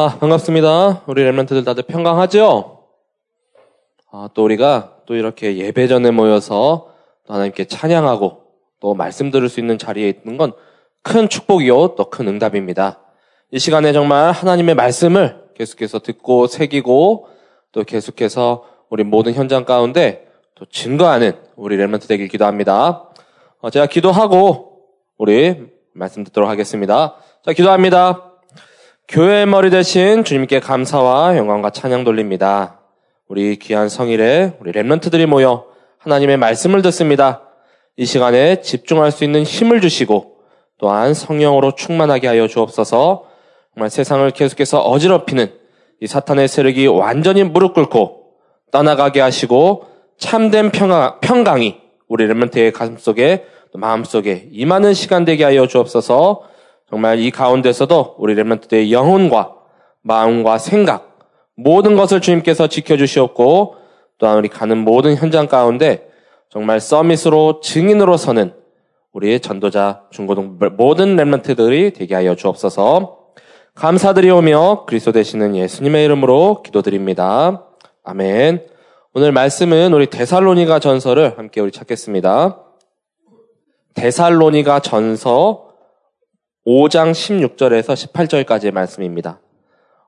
아, 반갑습니다. 우리 랩런트들 다들 평강하죠? 아, 또 우리가 또 이렇게 예배 전에 모여서 또 하나님께 찬양하고 또 말씀 들을 수 있는 자리에 있는 건 큰 축복이요, 또 큰 응답입니다. 이 시간에 정말 하나님의 말씀을 계속해서 듣고 새기고 또 계속해서 우리 모든 현장 가운데 또 증거하는 우리 랩런트 되길 기도합니다. 어, 제가 기도하고 우리 말씀 듣도록 하겠습니다. 자, 기도합니다. 교회의 머리 대신 주님께 감사와 영광과 찬양 돌립니다. 우리 귀한 성일에 우리 랩런트들이 모여 하나님의 말씀을 듣습니다. 이 시간에 집중할 수 있는 힘을 주시고 또한 성령으로 충만하게 하여 주옵소서 정말 세상을 계속해서 어지럽히는 이 사탄의 세력이 완전히 무릎 꿇고 떠나가게 하시고 참된 평강, 평강이 우리 랩런트의 가슴 속에 마음 속에 임하는 시간 되게 하여 주옵소서 정말 이 가운데서도 우리 렘런트의 영혼과 마음과 생각 모든 것을 주님께서 지켜주시옵고 또한 우리 가는 모든 현장 가운데 정말 서밋으로 증인으로 서는 우리 전도자 중고등 모든 렘런트들이 되게 하여 주옵소서 감사드리오며 그리스도 되시는 예수님의 이름으로 기도드립니다. 아멘. 오늘 말씀은 우리 데살로니가 전서를 함께 우리 찾겠습니다. 데살로니가 전서 5장 16절에서 18절까지의 말씀입니다.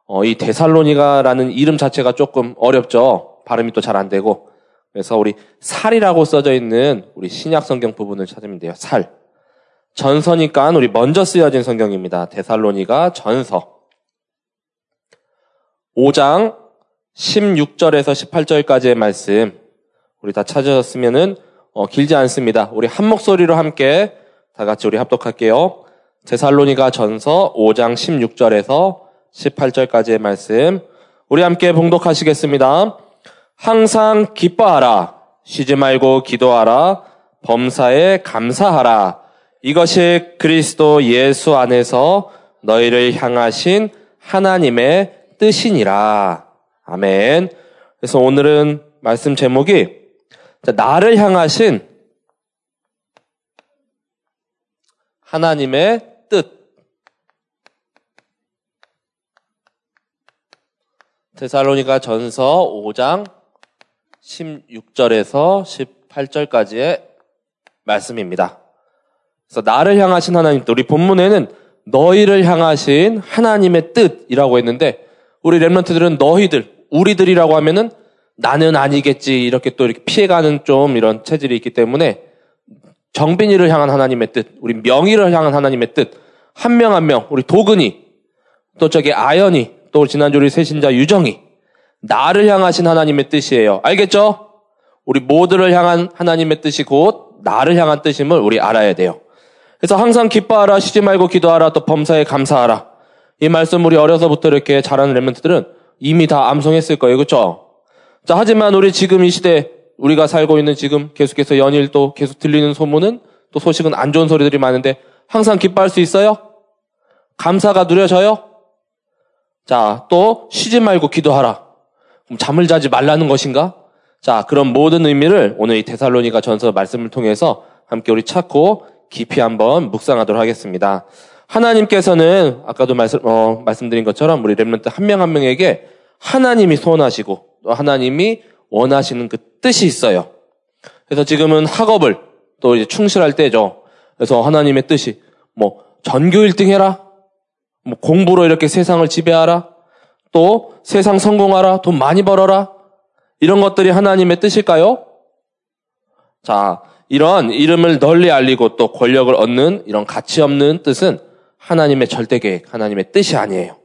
어, 이 데살로니가라는 이름 자체가 조금 어렵죠. 발음이 또 잘 안 되고. 그래서 우리 살이라고 써져 있는 우리 신약 성경 부분을 찾으면 돼요. 살. 전서니까 우리 먼저 쓰여진 성경입니다. 데살로니가 전서. 5장 16절에서 18절까지의 말씀. 우리 다 찾으셨으면은 어, 길지 않습니다. 우리 한 목소리로 함께 다 같이 우리 합독할게요. 제살로니가 전서 5장 16절에서 18절까지의 말씀 우리 함께 봉독하시겠습니다. 항상 기뻐하라. 쉬지 말고 기도하라. 범사에 감사하라. 이것이 그리스도 예수 안에서 너희를 향하신 하나님의 뜻이니라. 아멘. 그래서 오늘은 말씀 제목이 나를 향하신 하나님의 데살로니가 전서 5장 16절에서 18절까지의 말씀입니다. 그래서 나를 향하신 하나님, 우리 본문에는 너희를 향하신 하나님의 뜻이라고 했는데 우리 랩런트들은 너희들, 우리들이라고 하면은 나는 아니겠지 이렇게 또 이렇게 피해가는 좀 이런 체질이 있기 때문에 정빈이를 향한 하나님의 뜻, 우리 명의를 향한 하나님의 뜻, 한 명 한 명, 우리 도근이, 또 저기 아연이, 또 지난주 우리 새신자 유정이 나를 향하신 하나님의 뜻이에요. 알겠죠? 우리 모두를 향한 하나님의 뜻이 곧 나를 향한 뜻임을 우리 알아야 돼요. 그래서 항상 기뻐하라, 쉬지 말고 기도하라, 또 범사에 감사하라. 이 말씀 우리 어려서부터 이렇게 잘하는 랩런트들은 이미 다 암송했을 거예요. 그렇죠? 자, 하지만 우리 지금 이 시대 우리가 살고 있는 지금 계속해서 연일 또 계속 들리는 소문은 또 소식은 안 좋은 소리들이 많은데 항상 기뻐할 수 있어요? 감사가 누려져요? 자, 또 쉬지 말고 기도하라. 그럼 잠을 자지 말라는 것인가? 자, 그런 모든 의미를 오늘 이 데살로니가 전서 말씀을 통해서 함께 우리 찾고 깊이 한번 묵상하도록 하겠습니다. 하나님께서는 아까도 말씀, 어, 말씀드린 것처럼 우리 랩런트 한 명한 한 명에게 하나님이 소원하시고 또 하나님이 원하시는 그 뜻이 있어요. 그래서 지금은 학업을 또 이제 충실할 때죠. 그래서 하나님의 뜻이 뭐 전교 1등 해라. 뭐 공부로 이렇게 세상을 지배하라. 또 세상 성공하라. 돈 많이 벌어라. 이런 것들이 하나님의 뜻일까요? 자, 이런 이름을 널리 알리고 또 권력을 얻는 이런 가치 없는 뜻은 하나님의 절대 계획, 하나님의 뜻이 아니에요.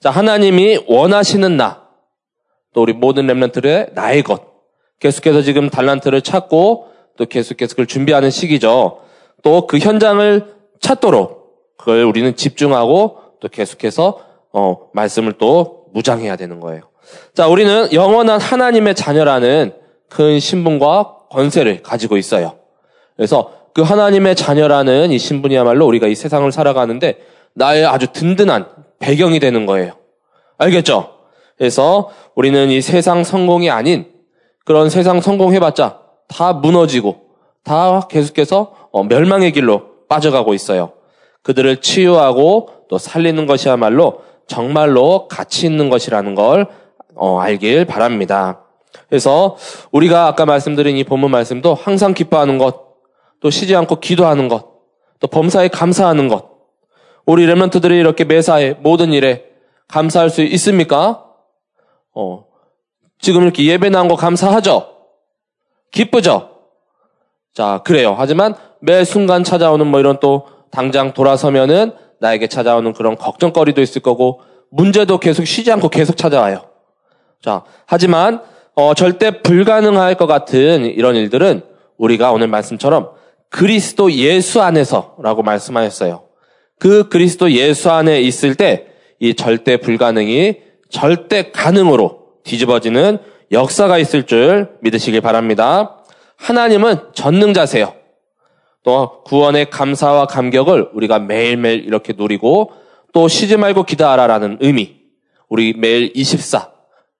자, 하나님이 원하시는 나, 또 우리 모든 랩런트의 나의 것, 계속해서 지금 달란트를 찾고 또 계속해서 그걸 준비하는 시기죠. 또 그 현장을 찾도록 그걸 우리는 집중하고 또 계속해서 어, 말씀을 또 무장해야 되는 거예요. 자, 우리는 영원한 하나님의 자녀라는 큰 신분과 권세를 가지고 있어요. 그래서 그 하나님의 자녀라는 이 신분이야말로 우리가 이 세상을 살아가는데 나의 아주 든든한 배경이 되는 거예요. 알겠죠? 그래서 우리는 이 세상 성공이 아닌 그런 세상 성공해봤자 다 무너지고 다 계속해서 어, 멸망의 길로 빠져가고 있어요. 그들을 치유하고 또 살리는 것이야말로 정말로 가치 있는 것이라는 걸 어, 알길 바랍니다. 그래서 우리가 아까 말씀드린 이 본문 말씀도 항상 기뻐하는 것, 또 쉬지 않고 기도하는 것, 또 범사에 감사하는 것. 우리 레먼트들이 이렇게 매사에 모든 일에 감사할 수 있습니까? 어, 지금 이렇게 예배 나온 거 감사하죠? 기쁘죠? 자, 그래요. 하지만 매 순간 찾아오는 뭐 이런 또 당장 돌아서면은 나에게 찾아오는 그런 걱정거리도 있을 거고 문제도 계속 쉬지 않고 계속 찾아와요. 자, 하지만 어, 절대 불가능할 것 같은 이런 일들은 우리가 오늘 말씀처럼 그리스도 예수 안에서라고 말씀하셨어요. 그 그리스도 예수 안에 있을 때 이 절대 불가능이 절대 가능으로 뒤집어지는 역사가 있을 줄 믿으시길 바랍니다. 하나님은 전능자세요. 또 구원의 감사와 감격을 우리가 매일매일 이렇게 누리고 또 쉬지 말고 기도하라라는 의미. 우리 매일 24,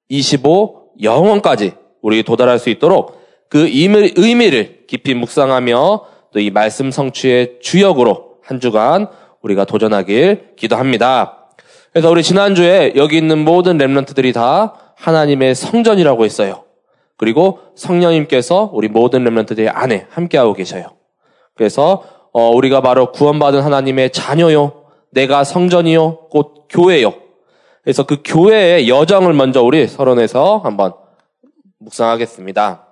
25, 영원까지 우리 도달할 수 있도록 그 의미를 깊이 묵상하며 또 이 말씀 성취의 주역으로 한 주간 우리가 도전하길 기도합니다. 그래서 우리 지난주에 여기 있는 모든 랩런트들이 다 하나님의 성전이라고 했어요. 그리고 성령님께서 우리 모든 랩런트들의 안에 함께하고 계셔요. 그래서 어, 우리가 바로 구원받은 하나님의 자녀요. 내가 성전이요. 곧 교회요. 그래서 그 교회의 여정을 먼저 우리 서론에서 한번 묵상하겠습니다.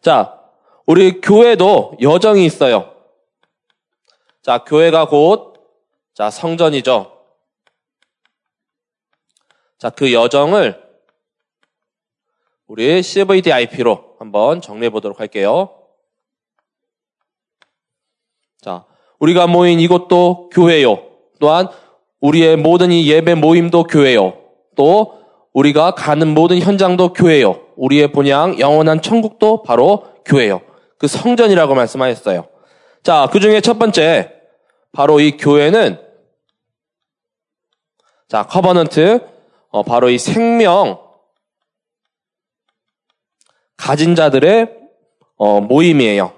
자, 우리 교회도 여정이 있어요. 자, 교회가 곧, 자, 성전이죠. 자, 그 여정을 우리 CVDIP로 한번 정리해 보도록 할게요. 자, 우리가 모인 이곳도 교회요. 또한 우리의 모든 이 예배 모임도 교회요. 또 우리가 가는 모든 현장도 교회요. 우리의 본향 영원한 천국도 바로 교회요. 그 성전이라고 말씀하셨어요. 자, 그 중에 첫 번째 바로 이 교회는 자, 커버넌트 어, 바로 이 생명 가진 자들의 어, 모임이에요.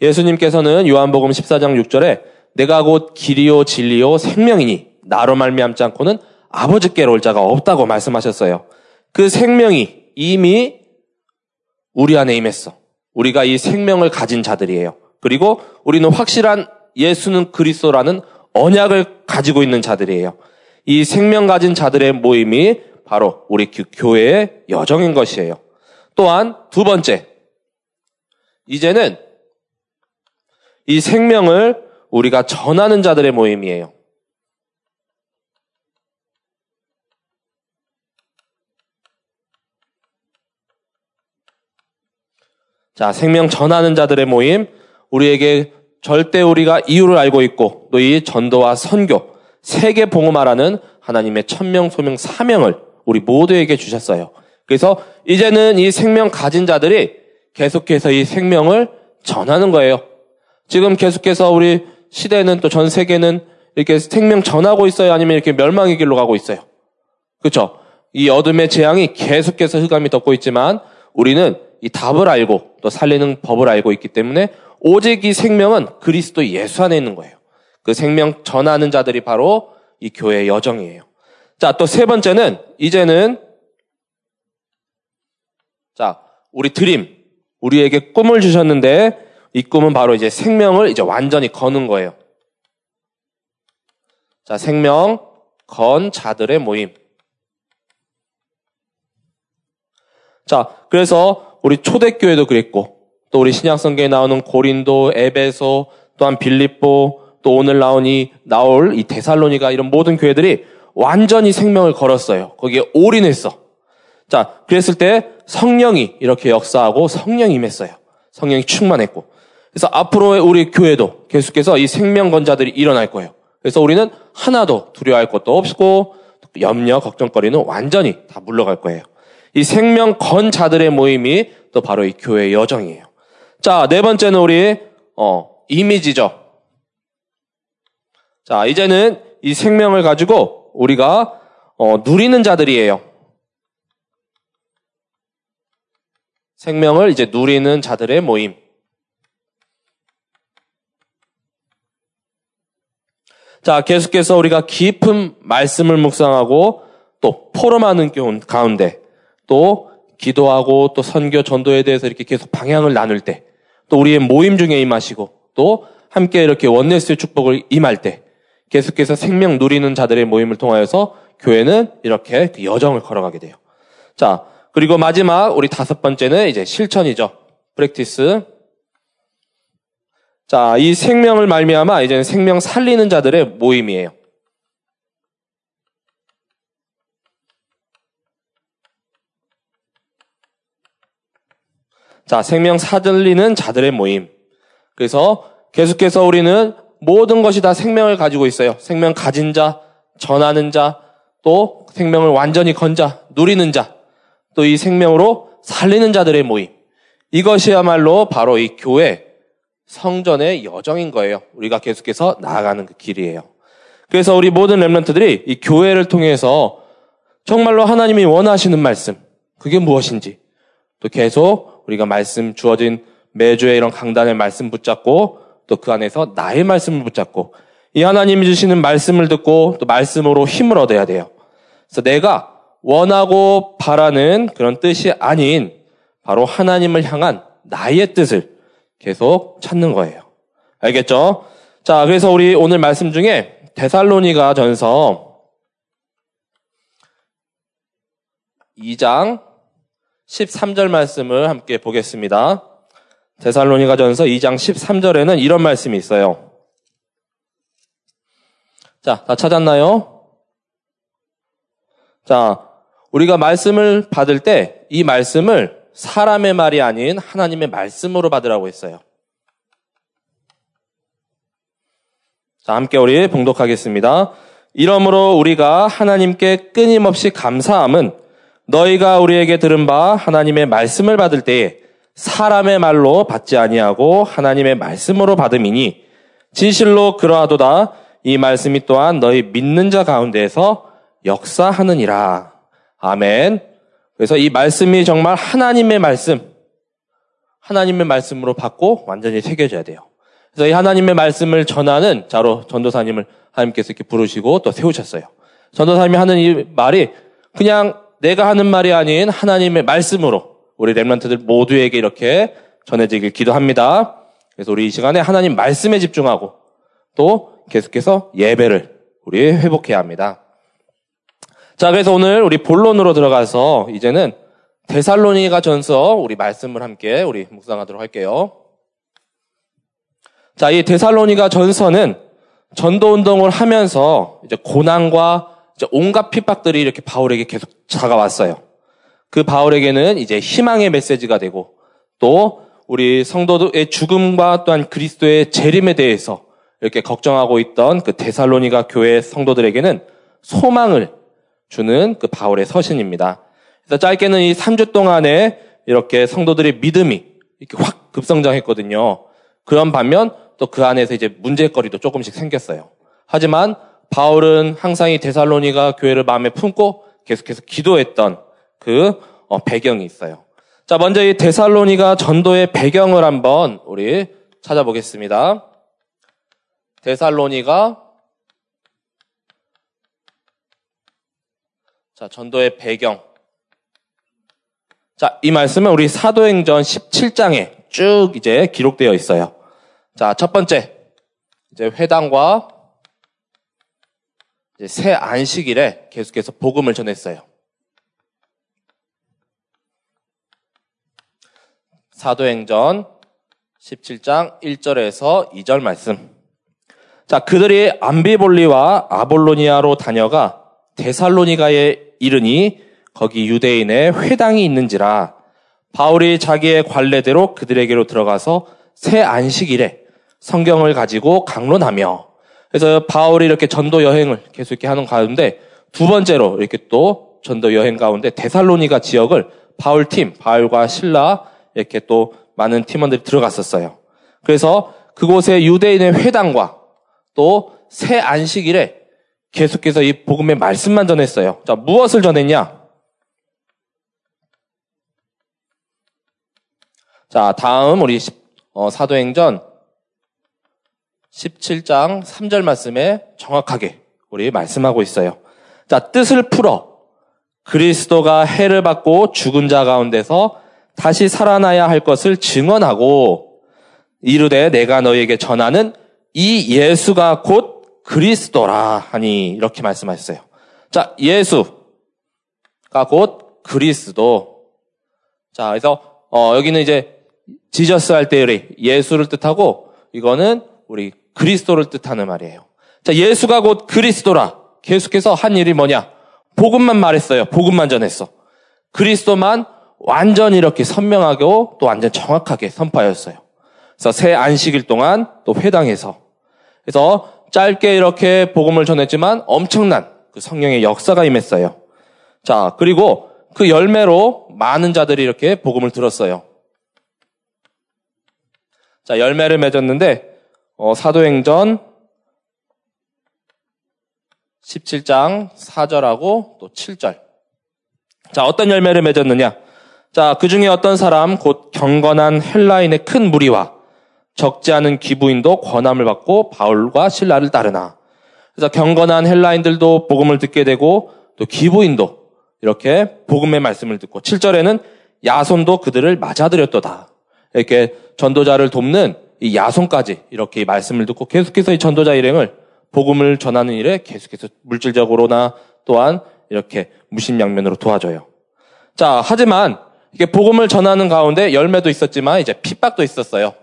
예수님께서는 요한복음 14장 6절에 내가 곧 길이요 진리요 생명이니 나로 말미암지 않고는 아버지께로 올 자가 없다고 말씀하셨어요. 그 생명이 이미 우리 안에 임했어. 우리가 이 생명을 가진 자들이에요. 그리고 우리는 확실한 예수는 그리스도라는 언약을 가지고 있는 자들이에요. 이 생명 가진 자들의 모임이 바로 우리 교회의 여정인 것이에요. 또한 두 번째, 이제는 이 생명을 우리가 전하는 자들의 모임이에요. 자, 생명 전하는 자들의 모임, 우리에게 절대 우리가 이유를 알고 있고, 또 이 전도와 선교, 세계 봉음하라는 하나님의 천명, 소명, 사명을 우리 모두에게 주셨어요. 그래서 이제는 이 생명 가진 자들이 계속해서 이 생명을 전하는 거예요. 지금 계속해서 우리 시대는 또 전 세계는 이렇게 생명 전하고 있어요? 아니면 이렇게 멸망의 길로 가고 있어요? 그렇죠? 이 어둠의 재앙이 계속해서 흑암이 덮고 있지만 우리는 이 답을 알고 또 살리는 법을 알고 있기 때문에 오직 이 생명은 그리스도 예수 안에 있는 거예요. 그 생명 전하는 자들이 바로 이 교회의 여정이에요. 자, 또 세 번째는 이제는 자, 우리 드림 우리에게 꿈을 주셨는데 이 꿈은 바로 이제 생명을 이제 완전히 거는 거예요. 자, 생명 건 자들의 모임. 자, 그래서 우리 초대교회도 그랬고, 또 우리 신약 성경에 나오는 고린도, 에베소, 또한 빌립보, 또 오늘 이, 나올 이 데살로니가 이런 모든 교회들이 완전히 생명을 걸었어요. 거기에 올인했어. 자, 그랬을 때 성령이 이렇게 역사하고 성령이 임했어요. 성령이 충만했고. 그래서 앞으로의 우리 교회도 계속해서 이 생명 건자들이 일어날 거예요. 그래서 우리는 하나도 두려워할 것도 없고 염려, 걱정거리는 완전히 다 물러갈 거예요. 이 생명 건자들의 모임이 또 바로 이 교회의 여정이에요. 자, 네 번째는 우리, 어, 이미지죠. 자, 이제는 이 생명을 가지고 우리가, 어, 누리는 자들이에요. 생명을 이제 누리는 자들의 모임. 자, 계속해서 우리가 깊은 말씀을 묵상하고 또 포럼하는 가운데 또 기도하고 또 선교 전도에 대해서 이렇게 계속 방향을 나눌 때 또 우리의 모임 중에 임하시고 또 함께 이렇게 원네스의 축복을 임할 때 계속해서 생명 누리는 자들의 모임을 통하여서 교회는 이렇게 그 여정을 걸어가게 돼요. 자, 그리고 마지막 우리 다섯 번째는 이제 실천이죠. 프랙티스. 자, 이 생명을 말미암아 이제는 생명 살리는 자들의 모임이에요. 자, 생명 살리는 자들의 모임. 그래서 계속해서 우리는 모든 것이 다 생명을 가지고 있어요. 생명 가진 자, 전하는 자, 또 생명을 완전히 건 자, 누리는 자, 또 이 생명으로 살리는 자들의 모임. 이것이야말로 바로 이 교회, 성전의 여정인 거예요. 우리가 계속해서 나아가는 그 길이에요. 그래서 우리 모든 랩런트들이 이 교회를 통해서 정말로 하나님이 원하시는 말씀, 그게 무엇인지, 또 계속 우리가 말씀 주어진 매주에 이런 강단의 말씀 붙잡고 또 그 안에서 나의 말씀을 붙잡고 이 하나님이 주시는 말씀을 듣고 또 말씀으로 힘을 얻어야 돼요. 그래서 내가 원하고 바라는 그런 뜻이 아닌 바로 하나님을 향한 나의 뜻을 계속 찾는 거예요. 알겠죠? 자, 그래서 우리 오늘 말씀 중에 데살로니가 전서 2장 13절 말씀을 함께 보겠습니다. 데살로니가 전서 2장 13절에는 이런 말씀이 있어요. 자, 다 찾았나요? 자, 우리가 말씀을 받을 때 이 말씀을 사람의 말이 아닌 하나님의 말씀으로 받으라고 했어요. 자, 함께 우리 봉독하겠습니다. 이러므로 우리가 하나님께 끊임없이 감사함은 너희가 우리에게 들은 바 하나님의 말씀을 받을 때에 사람의 말로 받지 아니하고 하나님의 말씀으로 받음이니 진실로 그러하도다 이 말씀이 또한 너희 믿는 자 가운데에서 역사하느니라. 아멘. 그래서 이 말씀이 정말 하나님의 말씀, 하나님의 말씀으로 받고 완전히 새겨져야 돼요. 그래서 이 하나님의 말씀을 전하는 자로 전도사님을 하나님께서 이렇게 부르시고 또 세우셨어요. 전도사님이 하는 이 말이 그냥 내가 하는 말이 아닌 하나님의 말씀으로 우리 랩런트들 모두에게 이렇게 전해지길 기도합니다. 그래서 우리 이 시간에 하나님 말씀에 집중하고 또 계속해서 예배를 우리 회복해야 합니다. 자, 그래서 오늘 우리 본론으로 들어가서 이제는 데살로니가 전서 우리 말씀을 함께 우리 묵상하도록 할게요. 자, 이 데살로니가 전서는 전도 운동을 하면서 이제 고난과 온갖 핍박들이 이렇게 바울에게 계속 다가왔어요. 그 바울에게는 이제 희망의 메시지가 되고 또 우리 성도의 죽음과 또한 그리스도의 재림에 대해서 이렇게 걱정하고 있던 그 데살로니가 교회 성도들에게는 소망을 주는 그 바울의 서신입니다. 그래서 짧게는 이 3주 동안에 이렇게 성도들의 믿음이 이렇게 확 급성장했거든요. 그런 반면 또 그 안에서 이제 문제거리도 조금씩 생겼어요. 하지만 바울은 항상 이 데살로니가 교회를 마음에 품고 계속해서 기도했던 그 어, 배경이 있어요. 자, 먼저 이 데살로니가 전도의 배경을 한번 우리 찾아보겠습니다. 데살로니가 자, 전도의 배경. 자, 이 말씀은 우리 사도행전 17장에 쭉 이제 기록되어 있어요. 자, 첫 번째. 이제 회당과 새 안식일에 계속해서 복음을 전했어요. 사도행전 17장 1절에서 2절 말씀. 자, 그들이 암비볼리와 아볼로니아로 다녀가 데살로니가에 이르니 거기 유대인의 회당이 있는지라 바울이 자기의 관례대로 그들에게로 들어가서 새 안식일에 성경을 가지고 강론하며 그래서 바울이 이렇게 전도 여행을 계속 이렇게 하는 가운데 두 번째로 이렇게 또 전도 여행 가운데 데살로니가 지역을 바울 팀, 바울과 신라 이렇게 또 많은 팀원들이 들어갔었어요. 그래서 그곳에 유대인의 회당과 또 새 안식일에 계속해서 이 복음의 말씀만 전했어요. 자, 무엇을 전했냐? 자, 다음 우리 어, 사도행전 17장 3절 말씀에 정확하게 우리 말씀하고 있어요. 자, 뜻을 풀어 그리스도가 해를 받고 죽은 자 가운데서 다시 살아나야 할 것을 증언하고 이르되 내가 너에게 전하는 이 예수가 곧 그리스도라 하니 이렇게 말씀하셨어요. 자, 예수가 곧 그리스도. 자, 그래서 어, 여기는 이제 지저스 할 때의 예수를 뜻하고 이거는 우리 그리스도를 뜻하는 말이에요. 자, 예수가 곧 그리스도라. 계속해서 한 일이 뭐냐? 복음만 말했어요. 복음만 전했어. 그리스도만 완전 이렇게 선명하고 또 완전 정확하게 선포하였어요. 그래서 새 안식일 동안 또 회당에서 그래서 짧게 이렇게 복음을 전했지만 엄청난 그 성령의 역사가 임했어요. 자, 그리고 그 열매로 많은 자들이 이렇게 복음을 들었어요. 자, 열매를 맺었는데 어, 사도행전 17장 4절하고 또 7절. 자, 어떤 열매를 맺었느냐? 자, 그 중에 어떤 사람, 곧 경건한 헬라인의 큰 무리와 적지 않은 기부인도 권함을 받고 바울과 신라를 따르나. 그래서 경건한 헬라인들도 복음을 듣게 되고 또 기부인도 이렇게 복음의 말씀을 듣고 7절에는 야손도 그들을 맞아들였도다. 이렇게 전도자를 돕는 이 야손까지 이렇게 말씀을 듣고 계속해서 이 전도자 일행을 복음을 전하는 일에 계속해서 물질적으로나 또한 이렇게 무심양면으로 도와줘요. 자, 하지만 이게 복음을 전하는 가운데 열매도 있었지만 이제 핍박도 있었어요.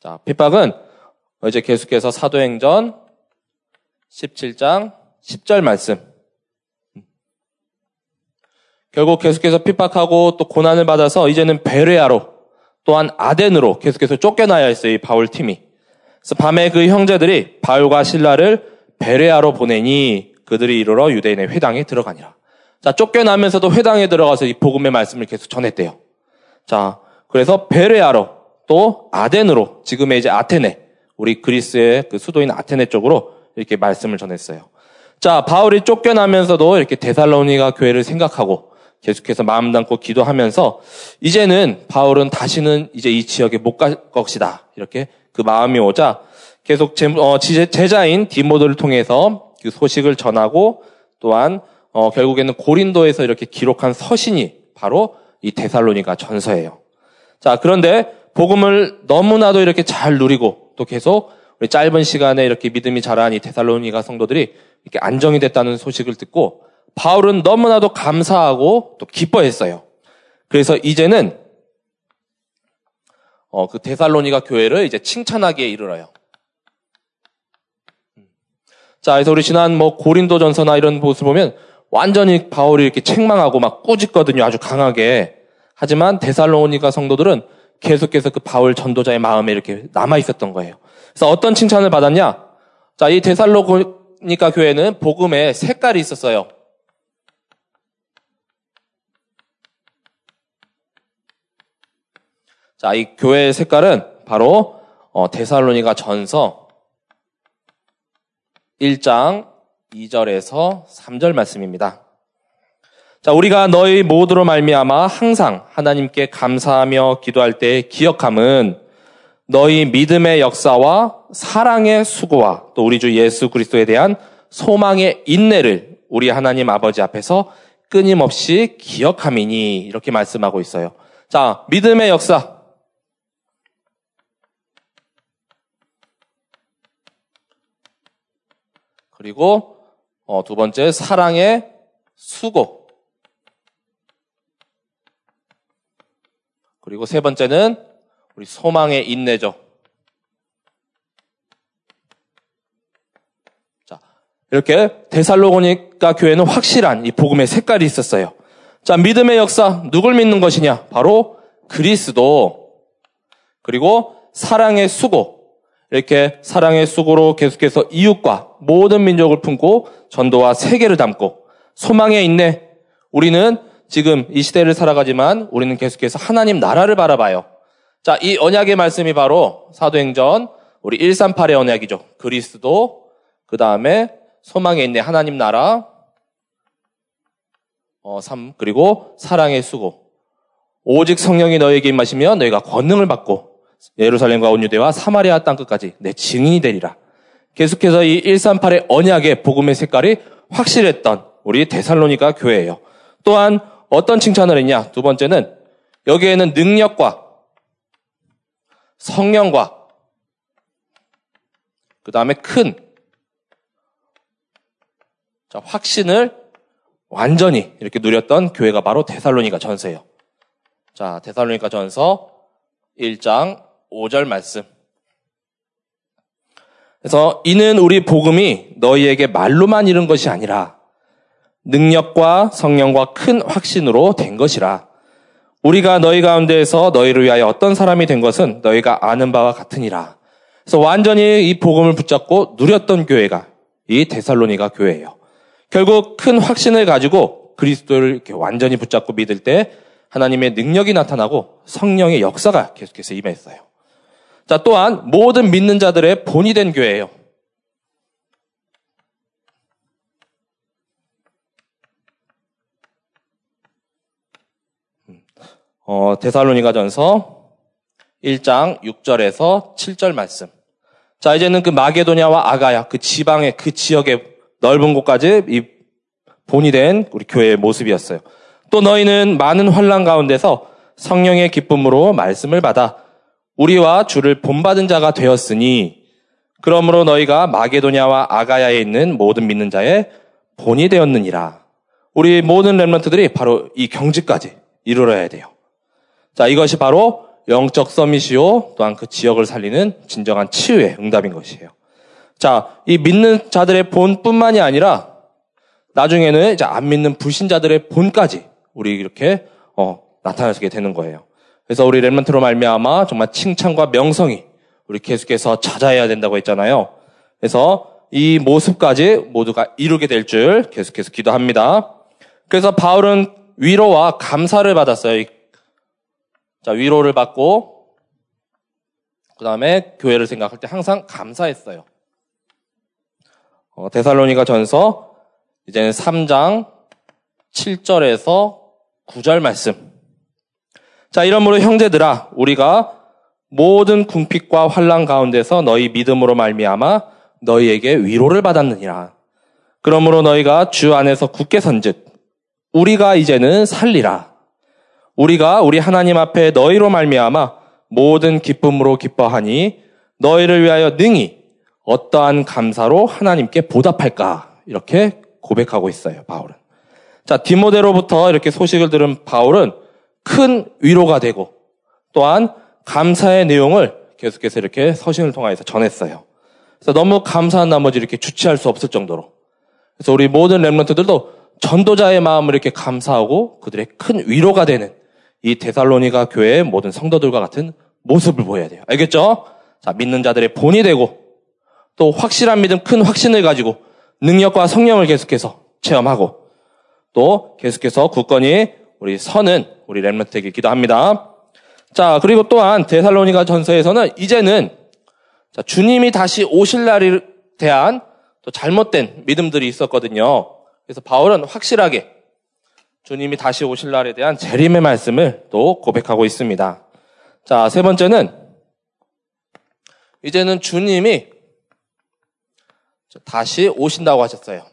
자, 핍박은 이제 계속해서 사도행전 17장 10절 말씀. 결국 계속해서 핍박하고 또 고난을 받아서 이제는 베레아로 또한 아덴으로 계속해서 쫓겨나야 했어요. 이 바울 팀이. 그래서 밤에 그 형제들이 바울과 신라를 베레아로 보내니 그들이 이르러 유대인의 회당에 들어가니라. 자, 쫓겨나면서도 회당에 들어가서 이 복음의 말씀을 계속 전했대요. 자, 그래서 베레아로 또 아덴으로 지금의 이제 아테네 우리 그리스의 그 수도인 아테네 쪽으로 이렇게 말씀을 전했어요. 자, 바울이 쫓겨나면서도 이렇게 데살로니가 교회를 생각하고 계속해서 마음 담고 기도하면서 이제는 바울은 다시는 이제 이 지역에 못 갈 것이다. 이렇게 그 마음이 오자 계속 어, 제자인 디모드를 통해서 그 소식을 전하고 또한 어, 결국에는 고린도에서 이렇게 기록한 서신이 바로 이 데살로니가 전서예요. 자, 그런데 복음을 너무나도 이렇게 잘 누리고 또 계속 짧은 시간에 이렇게 믿음이 자란 이 데살로니가 성도들이 이렇게 안정이 됐다는 소식을 듣고 바울은 너무나도 감사하고 또 기뻐했어요. 그래서 이제는 어, 그 데살로니가 교회를 이제 칭찬하기에 이르러요. 자, 그래서 우리 지난 뭐 고린도전서나 이런 모습을 보면 완전히 바울이 이렇게 책망하고 막 꾸짖거든요. 아주 강하게. 하지만 데살로니가 성도들은 계속해서 그 바울 전도자의 마음에 이렇게 남아 있었던 거예요. 그래서 어떤 칭찬을 받았냐? 자, 이 데살로니가 교회는 복음에 색깔이 있었어요. 자, 이 교회의 색깔은 바로 어, 데살로니가 전서 1장 2절에서 3절 말씀입니다. 자, 우리가 너희 모두로 말미암아 항상 하나님께 감사하며 기도할 때 기억함은 너희 믿음의 역사와 사랑의 수고와 또 우리 주 예수 그리스도에 대한 소망의 인내를 우리 하나님 아버지 앞에서 끊임없이 기억함이니 이렇게 말씀하고 있어요. 자, 믿음의 역사 그리고 어, 두 번째 사랑의 수고. 그리고 세 번째는 우리 소망의 인내죠. 자, 이렇게 데살로고니까 교회는 확실한 이 복음의 색깔이 있었어요. 자, 믿음의 역사 누굴 믿는 것이냐? 바로 그리스도. 그리고 사랑의 수고. 이렇게 사랑의 수고로 계속해서 이웃과 모든 민족을 품고 전도와 세계를 담고 소망에 있네. 우리는 지금 이 시대를 살아가지만 우리는 계속해서 하나님 나라를 바라봐요. 자, 이 언약의 말씀이 바로 사도행전 우리 138의 언약이죠. 그리스도, 그 다음에 소망에 있네 하나님 나라, 어, 3, 그리고 사랑의 수고. 오직 성령이 너에게 임하시면 너희가 권능을 받고 예루살렘과 온 유대와 사마리아 땅 끝까지 내 증인이 되리라. 계속해서 이 138의 언약의 복음의 색깔이 확실했던 우리 데살로니가 교회예요. 또한 어떤 칭찬을 했냐? 두 번째는 여기에는 능력과 성령과 그 다음에 큰 자, 확신을 완전히 이렇게 누렸던 교회가 바로 데살로니가 전서예요. 자, 데살로니가 전서 1장 5절 말씀. 그래서 이는 우리 복음이 너희에게 말로만 이른 것이 아니라 능력과 성령과 큰 확신으로 된 것이라. 우리가 너희 가운데에서 너희를 위하여 어떤 사람이 된 것은 너희가 아는 바와 같으니라. 그래서 완전히 이 복음을 붙잡고 누렸던 교회가 이 데살로니가 교회예요. 결국 큰 확신을 가지고 그리스도를 이렇게 완전히 붙잡고 믿을 때 하나님의 능력이 나타나고 성령의 역사가 계속해서 임했어요. 자, 또한 모든 믿는 자들의 본이 된 교회예요. 어, 데살로니가 전서 1장 6절에서 7절 말씀. 자, 이제는 그 마게도냐와 아가야, 그 지방의 그 지역의 넓은 곳까지 이 본이 된 우리 교회의 모습이었어요. 또 너희는 많은 환란 가운데서 성령의 기쁨으로 말씀을 받아 우리와 주를 본받은 자가 되었으니 그러므로 너희가 마게도냐와 아가야에 있는 모든 믿는 자의 본이 되었느니라. 우리 모든 렘런트들이 바로 이 경지까지 이르러야 돼요. 자, 이것이 바로 영적 서밋이요. 또한 그 지역을 살리는 진정한 치유의 응답인 것이에요. 자, 이 믿는 자들의 본뿐만이 아니라 나중에는 이제 안 믿는 불신자들의 본까지 우리 이렇게 어, 나타나게 되는 거예요. 그래서 우리 렘런트로 말미암아 정말 칭찬과 명성이 우리 계속해서 찾아야 된다고 했잖아요. 그래서 이 모습까지 모두가 이루게 될 줄 계속해서 기도합니다. 그래서 바울은 위로와 감사를 받았어요. 자, 위로를 받고, 그 다음에 교회를 생각할 때 항상 감사했어요. 어, 데살로니가 전서, 이제는 3장 7절에서 9절 말씀. 자, 이러므로 형제들아, 우리가 모든 궁핍과 환란 가운데서 너희 믿음으로 말미암아 너희에게 위로를 받았느니라. 그러므로 너희가 주 안에서 굳게 선즉 우리가 이제는 살리라. 우리가 우리 하나님 앞에 너희로 말미암아 모든 기쁨으로 기뻐하니 너희를 위하여 능히 어떠한 감사로 하나님께 보답할까 이렇게 고백하고 있어요 바울은. 자 디모데로부터 이렇게 소식을 들은 바울은 큰 위로가 되고 또한 감사의 내용을 계속해서 이렇게 서신을 통하여서 전했어요. 그래서 너무 감사한 나머지 이렇게 주체할 수 없을 정도로. 그래서 우리 모든 렘런트들도 전도자의 마음을 이렇게 감사하고 그들의 큰 위로가 되는 이 데살로니가 교회의 모든 성도들과 같은 모습을 보여야 돼요. 알겠죠? 자, 믿는 자들의 본이 되고 또 확실한 믿음, 큰 확신을 가지고 능력과 성령을 계속해서 체험하고 또 계속해서 굳건히 우리 선은 우리 렘런트에게 기도합니다. 자, 그리고 또한 데살로니가 전서에서는 이제는 자, 주님이 다시 오실 날에 대한 또 잘못된 믿음들이 있었거든요. 그래서 바울은 확실하게 주님이 다시 오실 날에 대한 재림의 말씀을 또 고백하고 있습니다. 자, 세 번째는 이제는 주님이 다시 오신다고 하셨어요.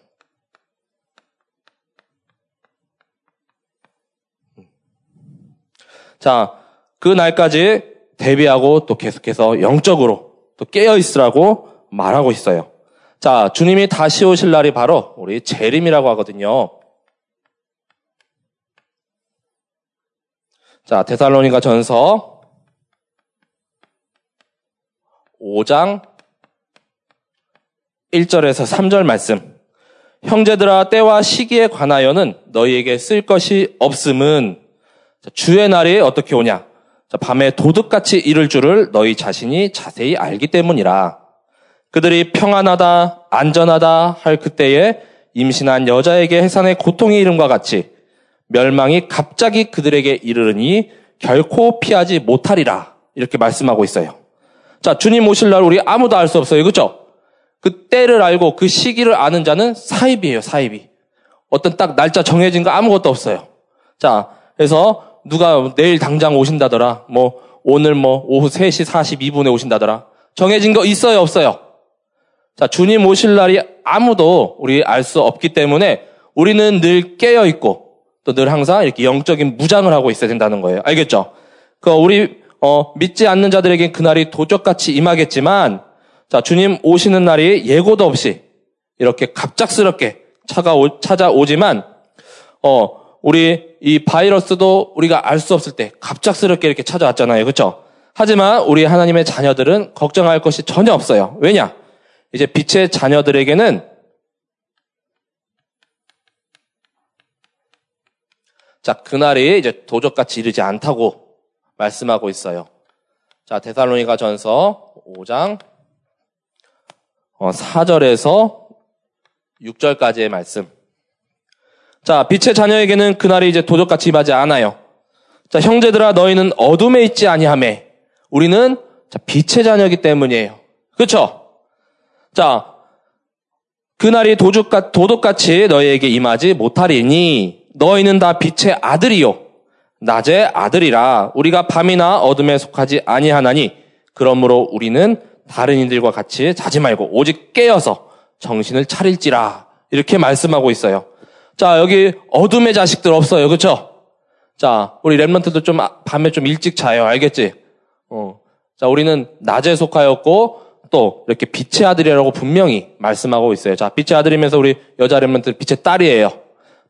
자, 그 날까지 대비하고 또 계속해서 영적으로 또 깨어 있으라고 말하고 있어요. 자, 주님이 다시 오실 날이 바로 우리 재림이라고 하거든요. 자, 데살로니가 전서 5장 1절에서 3절 말씀. 형제들아 때와 시기에 관하여는 너희에게 쓸 것이 없음은 주의 날이 어떻게 오냐? 밤에 도둑같이 이를 줄을 너희 자신이 자세히 알기 때문이라. 그들이 평안하다, 안전하다 할 그때에 임신한 여자에게 해산의 고통의 이름과 같이 멸망이 갑자기 그들에게 이르르니 결코 피하지 못하리라. 이렇게 말씀하고 있어요. 자, 주님 오실 날 우리 아무도 알 수 없어요. 그죠? 그 때를 알고 그 시기를 아는 자는 사입이에요, 사입이. 어떤 딱 날짜 정해진 거 아무것도 없어요. 자, 그래서 누가 내일 당장 오신다더라. 뭐 오늘 뭐 오후 3시 42분에 오신다더라. 정해진 거 있어요, 없어요? 자, 주님 오실 날이 아무도 우리 알 수 없기 때문에 우리는 늘 깨어 있고 또 늘 항상 이렇게 영적인 무장을 하고 있어야 된다는 거예요. 알겠죠? 그 우리 어, 믿지 않는 자들에게 그날이 도적같이 임하겠지만 자, 주님 오시는 날이 예고도 없이 이렇게 갑작스럽게 차가 오, 찾아오지만 어, 우리 이 바이러스도 우리가 알 수 없을 때 갑작스럽게 이렇게 찾아왔잖아요. 그렇죠? 하지만 우리 하나님의 자녀들은 걱정할 것이 전혀 없어요. 왜냐? 이제 빛의 자녀들에게는 자, 그날이 이제 도적같이 이르지 않다고 말씀하고 있어요. 자, 데살로니가 전서 5장 4절에서 어, 6절까지의 말씀. 자, 빛의 자녀에게는 그날이 이제 도적같이 임하지 않아요. 자, 형제들아 너희는 어둠에 있지 아니하매 우리는 자, 빛의 자녀이기 때문이에요. 그렇죠? 자, 그날이 도둑같, 도둑같이 너희에게 임하지 못하리니 너희는 다 빛의 아들이요 낮의 아들이라 우리가 밤이나 어둠에 속하지 아니하나니 그러므로 우리는 다른 이들과 같이 자지 말고 오직 깨어서 정신을 차릴지라 이렇게 말씀하고 있어요. 자 여기 어둠의 자식들 없어요, 그렇죠? 자 우리 랩런트도 좀 아, 밤에 좀 일찍 자요, 알겠지? 어. 자 우리는 낮에 속하였고 또 이렇게 빛의 아들이라고 분명히 말씀하고 있어요. 자 빛의 아들이면서 우리 여자 랩런트 빛의 딸이에요.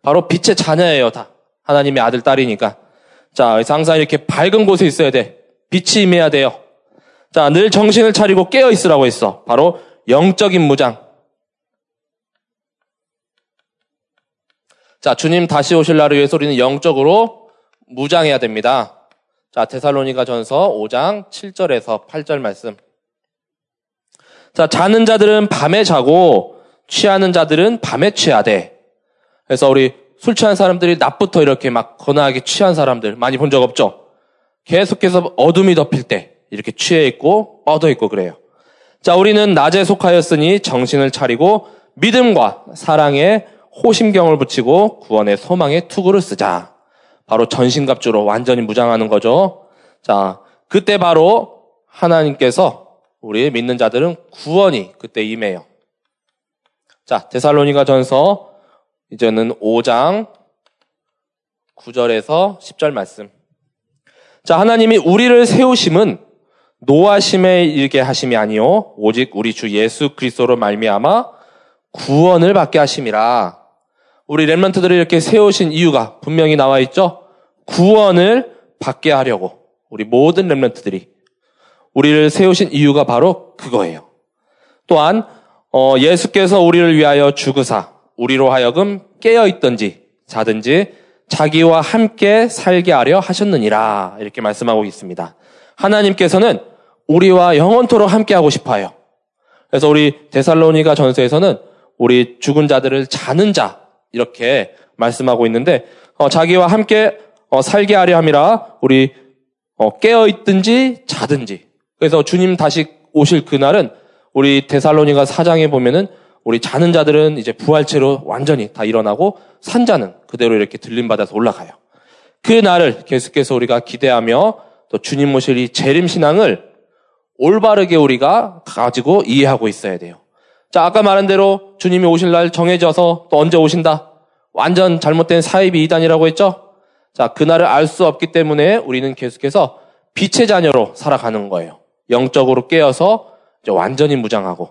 바로 빛의 자녀예요, 다. 하나님의 아들, 딸이니까. 자, 항상 이렇게 밝은 곳에 있어야 돼. 빛이 임해야 돼요. 자, 늘 정신을 차리고 깨어 있으라고 했어. 바로 영적인 무장. 자, 주님 다시 오실 날을 위해서 우리는 영적으로 무장해야 됩니다. 자, 데살로니가 전서 5장 7절에서 8절 말씀. 자, 자는 자들은 밤에 자고 취하는 자들은 밤에 취하되 그래서 우리 술 취한 사람들이 낮부터 이렇게 막 거나하게 취한 사람들 많이 본 적 없죠? 계속해서 어둠이 덮일 때 이렇게 취해 있고 뻗어 있고 그래요. 자, 우리는 낮에 속하였으니 정신을 차리고 믿음과 사랑에 호심경을 붙이고 구원의 소망의 투구를 쓰자. 바로 전신갑주로 완전히 무장하는 거죠. 자, 그때 바로 하나님께서 우리 믿는 자들은 구원이 그때 임해요. 자, 데살로니가 전서 이제는 5장 9절에서 10절 말씀. 자, 하나님이 우리를 세우심은 노하심에 일게 하심이 아니요 오직 우리 주 예수 그리스도로 말미암아 구원을 받게 하심이라. 우리 렘런트들을 이렇게 세우신 이유가 분명히 나와 있죠. 구원을 받게 하려고 우리 모든 렘런트들이 우리를 세우신 이유가 바로 그거예요. 또한 어, 예수께서 우리를 위하여 죽으사 우리로 하여금 깨어 있든지 자든지 자기와 함께 살게 하려 하셨느니라 이렇게 말씀하고 있습니다. 하나님께서는 우리와 영원토록 함께 하고 싶어요. 그래서 우리 데살로니가 전서에서는 우리 죽은 자들을 자는 자 이렇게 말씀하고 있는데 어, 자기와 함께 어, 살게 하려 함이라 우리 어, 깨어 있든지 자든지 그래서 주님 다시 오실 그날은 우리 데살로니가 사장에 보면은 우리 자는 자들은 이제 부활체로 완전히 다 일어나고 산 자는 그대로 이렇게 들림받아서 올라가요. 그 날을 계속해서 우리가 기대하며 또 주님 모실 이 재림 신앙을 올바르게 우리가 가지고 이해하고 있어야 돼요. 자, 아까 말한 대로 주님이 오실 날 정해져서 또 언제 오신다? 완전 잘못된 사입이 이단이라고 했죠? 자, 그날을 알 수 없기 때문에 우리는 계속해서 빛의 자녀로 살아가는 거예요. 영적으로 깨어서 완전히 무장하고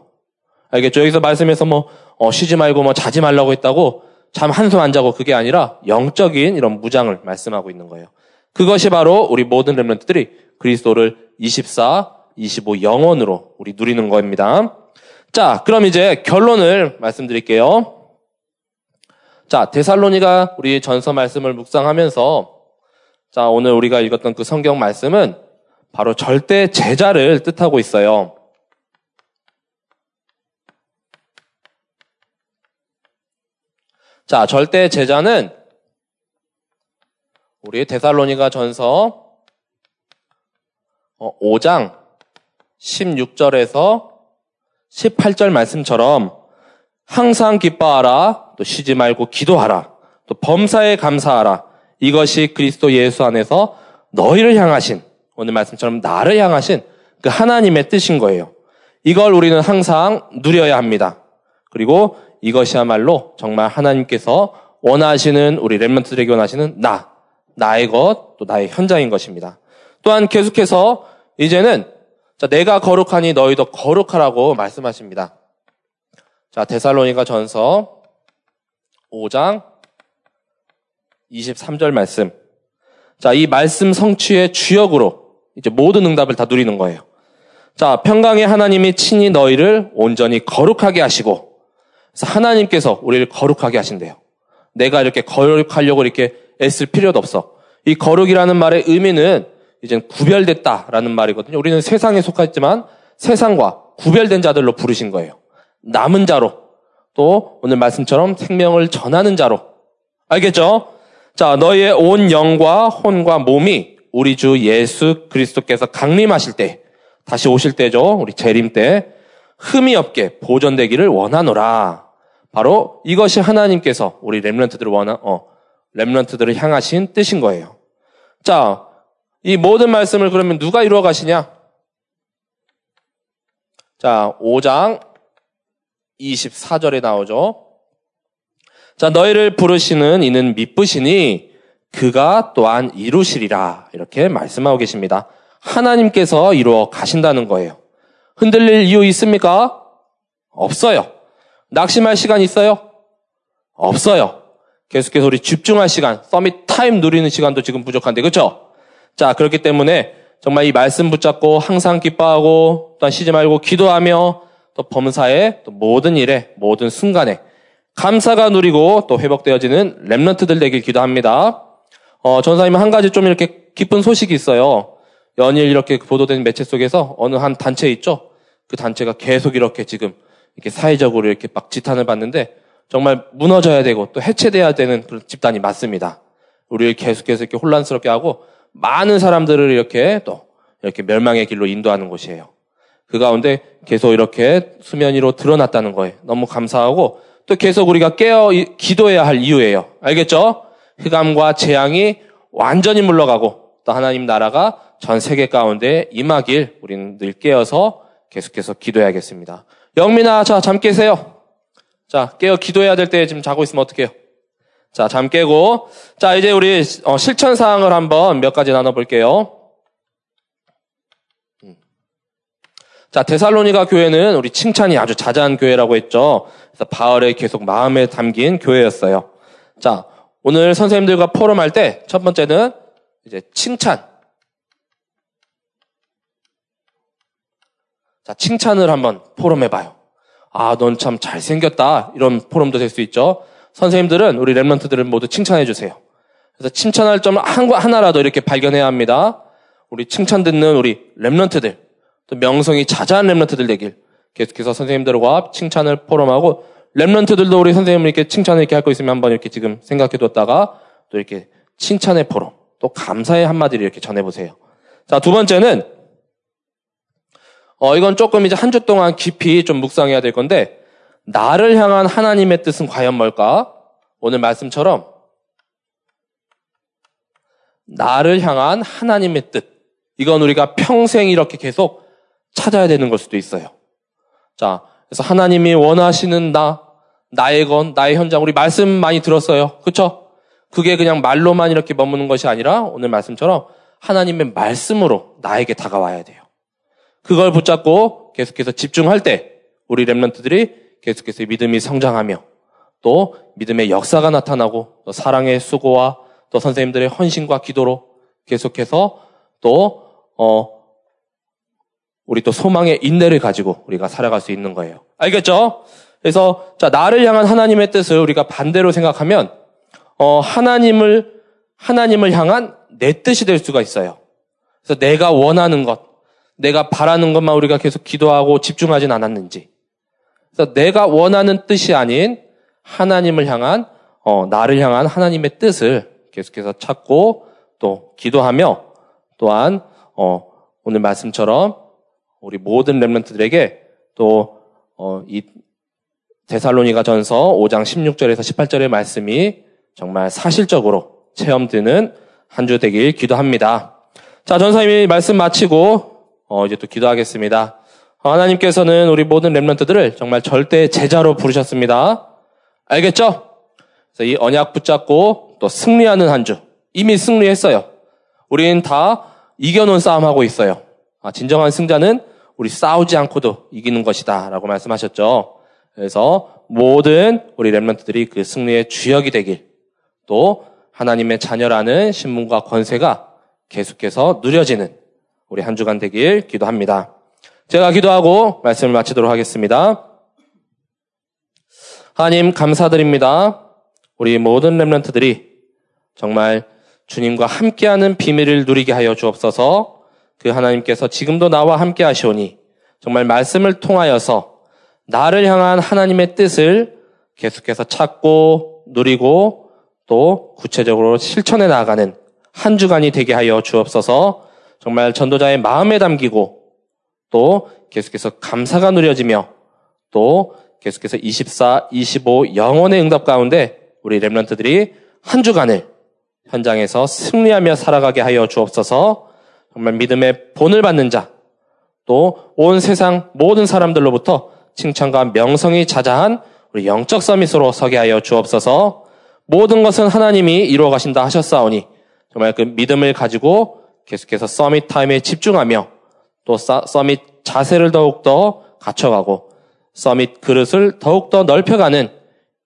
알겠죠? 여기서 말씀에서 뭐, 어, 쉬지 말고 뭐 자지 말라고 했다고 잠 한숨 안 자고 그게 아니라 영적인 이런 무장을 말씀하고 있는 거예요. 그것이 바로 우리 모든 렘런트들이 그리스도를 24, 25 영원으로 우리 누리는 겁니다. 자, 그럼 이제 결론을 말씀드릴게요. 자, 데살로니가 우리 전서 말씀을 묵상하면서 자, 오늘 우리가 읽었던 그 성경 말씀은 바로 절대 제자를 뜻하고 있어요. 자, 절대 제자는 우리 데살로니가 전서 5장 어, 16절에서 18절 말씀처럼 항상 기뻐하라, 또 쉬지 말고 기도하라, 또 범사에 감사하라. 이것이 그리스도 예수 안에서 너희를 향하신 오늘 말씀처럼 나를 향하신 그 하나님의 뜻인 거예요. 이걸 우리는 항상 누려야 합니다. 그리고 이것이야말로 정말 하나님께서 원하시는 우리 랩런트들에게 원하시는 나, 나의 것, 또 나의 현장인 것입니다. 또한 계속해서 이제는 자, 내가 거룩하니 너희도 거룩하라고 말씀하십니다. 자, 데살로니가 전서 5장 23절 말씀. 자, 이 말씀 성취의 주역으로 이제 모든 응답을 다 누리는 거예요. 자, 평강의 하나님이 친히 너희를 온전히 거룩하게 하시고, 그래서 하나님께서 우리를 거룩하게 하신대요. 내가 이렇게 거룩하려고 이렇게 애쓸 필요도 없어. 이 거룩이라는 말의 의미는 이제 구별됐다라는 말이거든요. 우리는 세상에 속하지만 세상과 구별된 자들로 부르신 거예요. 남은 자로 또 오늘 말씀처럼 생명을 전하는 자로 알겠죠? 자, 너희의 온 영과 혼과 몸이 우리 주 예수 그리스도께서 강림하실 때 다시 오실 때죠. 우리 재림 때 흠이 없게 보존되기를 원하노라. 바로 이것이 하나님께서 우리 렘런트들을 원하 어 렘런트들을 향하신 뜻인 거예요. 자, 이 모든 말씀을 그러면 누가 이루어 가시냐? 자, 5장 24절에 나오죠. 자, 너희를 부르시는 이는 미쁘시니 그가 또한 이루시리라. 이렇게 말씀하고 계십니다. 하나님께서 이루어 가신다는 거예요. 흔들릴 이유 있습니까? 없어요. 낙심할 시간 있어요? 없어요. 계속해서 우리 집중할 시간, 서밋 타임 누리는 시간도 지금 부족한데, 그렇죠? 자, 그렇기 때문에 정말 이 말씀 붙잡고 항상 기뻐하고 또한 쉬지 말고 기도하며 또 범사의 또 모든 일에 모든 순간에 감사가 누리고 또 회복되어지는 랩런트들 되길 기도합니다. 어, 전사님 한 가지 좀 이렇게 기쁜 소식이 있어요. 연일 이렇게 보도된 매체 속에서 어느 한 단체 있죠? 그 단체가 계속 이렇게 지금 이렇게 사회적으로 이렇게 막 지탄을 받는데 정말 무너져야 되고 또 해체돼야 되는 그런 집단이 맞습니다. 우리를 계속해서 이렇게 혼란스럽게 하고 많은 사람들을 이렇게 또 이렇게 멸망의 길로 인도하는 곳이에요. 그 가운데 계속 이렇게 수면 위로 드러났다는 거예요. 너무 감사하고 또 계속 우리가 깨어 기도해야 할 이유예요. 알겠죠? 흑암과 재앙이 완전히 물러가고 또 하나님 나라가 전 세계 가운데 임하길 우리는 늘 깨어서 계속해서 기도해야겠습니다. 영민아, 자, 잠 깨세요. 자, 깨어 기도해야 될 때 지금 자고 있으면 어떡해요? 자, 잠 깨고. 자, 이제 우리 어, 실천 사항을 한번 몇 가지 나눠볼게요. 음. 자, 데살로니가 교회는 우리 칭찬이 아주 자자한 교회라고 했죠. 그래서 바울의 계속 마음에 담긴 교회였어요. 자, 오늘 선생님들과 포럼할 때 첫 번째는 이제 칭찬. 자, 칭찬을 한번 포럼해봐요. 아, 넌 참 잘생겼다. 이런 포럼도 될 수 있죠. 선생님들은 우리 랩런트들을 모두 칭찬해 주세요. 그래서 칭찬할 점 하나라도 이렇게 발견해야 합니다. 우리 칭찬 듣는 우리 랩런트들, 또 명성이 자자한 랩런트들 되길 계속해서 선생님들과 칭찬을 포럼하고 랩런트들도 우리 선생님을 이렇게 칭찬을 이렇게 할 거 있으면 한번 이렇게 지금 생각해 뒀다가 또 이렇게 칭찬의 포럼, 또 감사의 한마디를 이렇게 전해보세요. 자, 두 번째는 어, 이건 조금 이제 한 주 동안 깊이 좀 묵상해야 될 건데 나를 향한 하나님의 뜻은 과연 뭘까? 오늘 말씀처럼 나를 향한 하나님의 뜻. 이건 우리가 평생 이렇게 계속 찾아야 되는 걸 수도 있어요. 자, 그래서 하나님이 원하시는 나, 나의 건, 나의 현장, 우리 말씀 많이 들었어요. 그쵸? 그게 그냥 말로만 이렇게 머무는 것이 아니라 오늘 말씀처럼 하나님의 말씀으로 나에게 다가와야 돼요. 그걸 붙잡고 계속해서 집중할 때 우리 랩런트들이 계속해서 믿음이 성장하며 또 믿음의 역사가 나타나고 또 사랑의 수고와 또 선생님들의 헌신과 기도로 계속해서 또 어, 우리 또 소망의 인내를 가지고 우리가 살아갈 수 있는 거예요. 알겠죠? 그래서 자 나를 향한 하나님의 뜻을 우리가 반대로 생각하면 어, 하나님을 하나님을 향한 내 뜻이 될 수가 있어요. 그래서 내가 원하는 것, 내가 바라는 것만 우리가 계속 기도하고 집중하진 않았는지, 그래서 내가 원하는 뜻이 아닌 하나님을 향한 어, 나를 향한 하나님의 뜻을 계속해서 찾고 또 기도하며 또한 어, 오늘 말씀처럼 우리 모든 렘런트들에게 또이 어, 데살로니가 전서 5장 16절에서 18절의 말씀이 정말 사실적으로 체험되는 한 주 되길 기도합니다. 자, 전사님이 말씀 마치고 어, 이제 또 기도하겠습니다. 하나님께서는 우리 모든 렘런트들을 정말 절대 제자로 부르셨습니다. 알겠죠? 그래서 이 언약 붙잡고 또 승리하는 한 주. 이미 승리했어요. 우리는 다 이겨놓은 싸움하고 있어요. 아, 진정한 승자는 우리 싸우지 않고도 이기는 것이다. 라고 말씀하셨죠. 그래서 모든 우리 렘런트들이 그 승리의 주역이 되길 또 하나님의 자녀라는 신분과 권세가 계속해서 누려지는 우리 한 주간 되길 기도합니다. 제가 기도하고 말씀을 마치도록 하겠습니다. 하나님 감사드립니다. 우리 모든 렘런트들이 정말 주님과 함께하는 비밀을 누리게 하여 주옵소서. 그 하나님께서 지금도 나와 함께 하시오니 정말 말씀을 통하여서 나를 향한 하나님의 뜻을 계속해서 찾고 누리고 또 구체적으로 실천해 나가는 한 주간이 되게 하여 주옵소서. 정말 전도자의 마음에 담기고 또 계속해서 감사가 누려지며 또 계속해서 24, 25 영혼의 응답 가운데 우리 랩런트들이 한 주간을 현장에서 승리하며 살아가게 하여 주옵소서. 정말 믿음의 본을 받는 자, 또 온 세상 모든 사람들로부터 칭찬과 명성이 자자한 우리 영적 서밋으로 서게 하여 주옵소서. 모든 것은 하나님이 이루어 가신다 하셨사오니 정말 그 믿음을 가지고 계속해서 서밋 타임에 집중하며 또 서밋 자세를 더욱더 갖춰가고 서밋 그릇을 더욱더 넓혀가는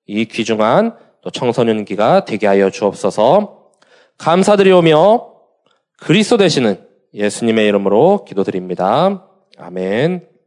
이 귀중한 또 청소년기가 되게 하여 주옵소서 감사드리오며 그리스도 되시는 예수님의 이름으로 기도드립니다. 아멘.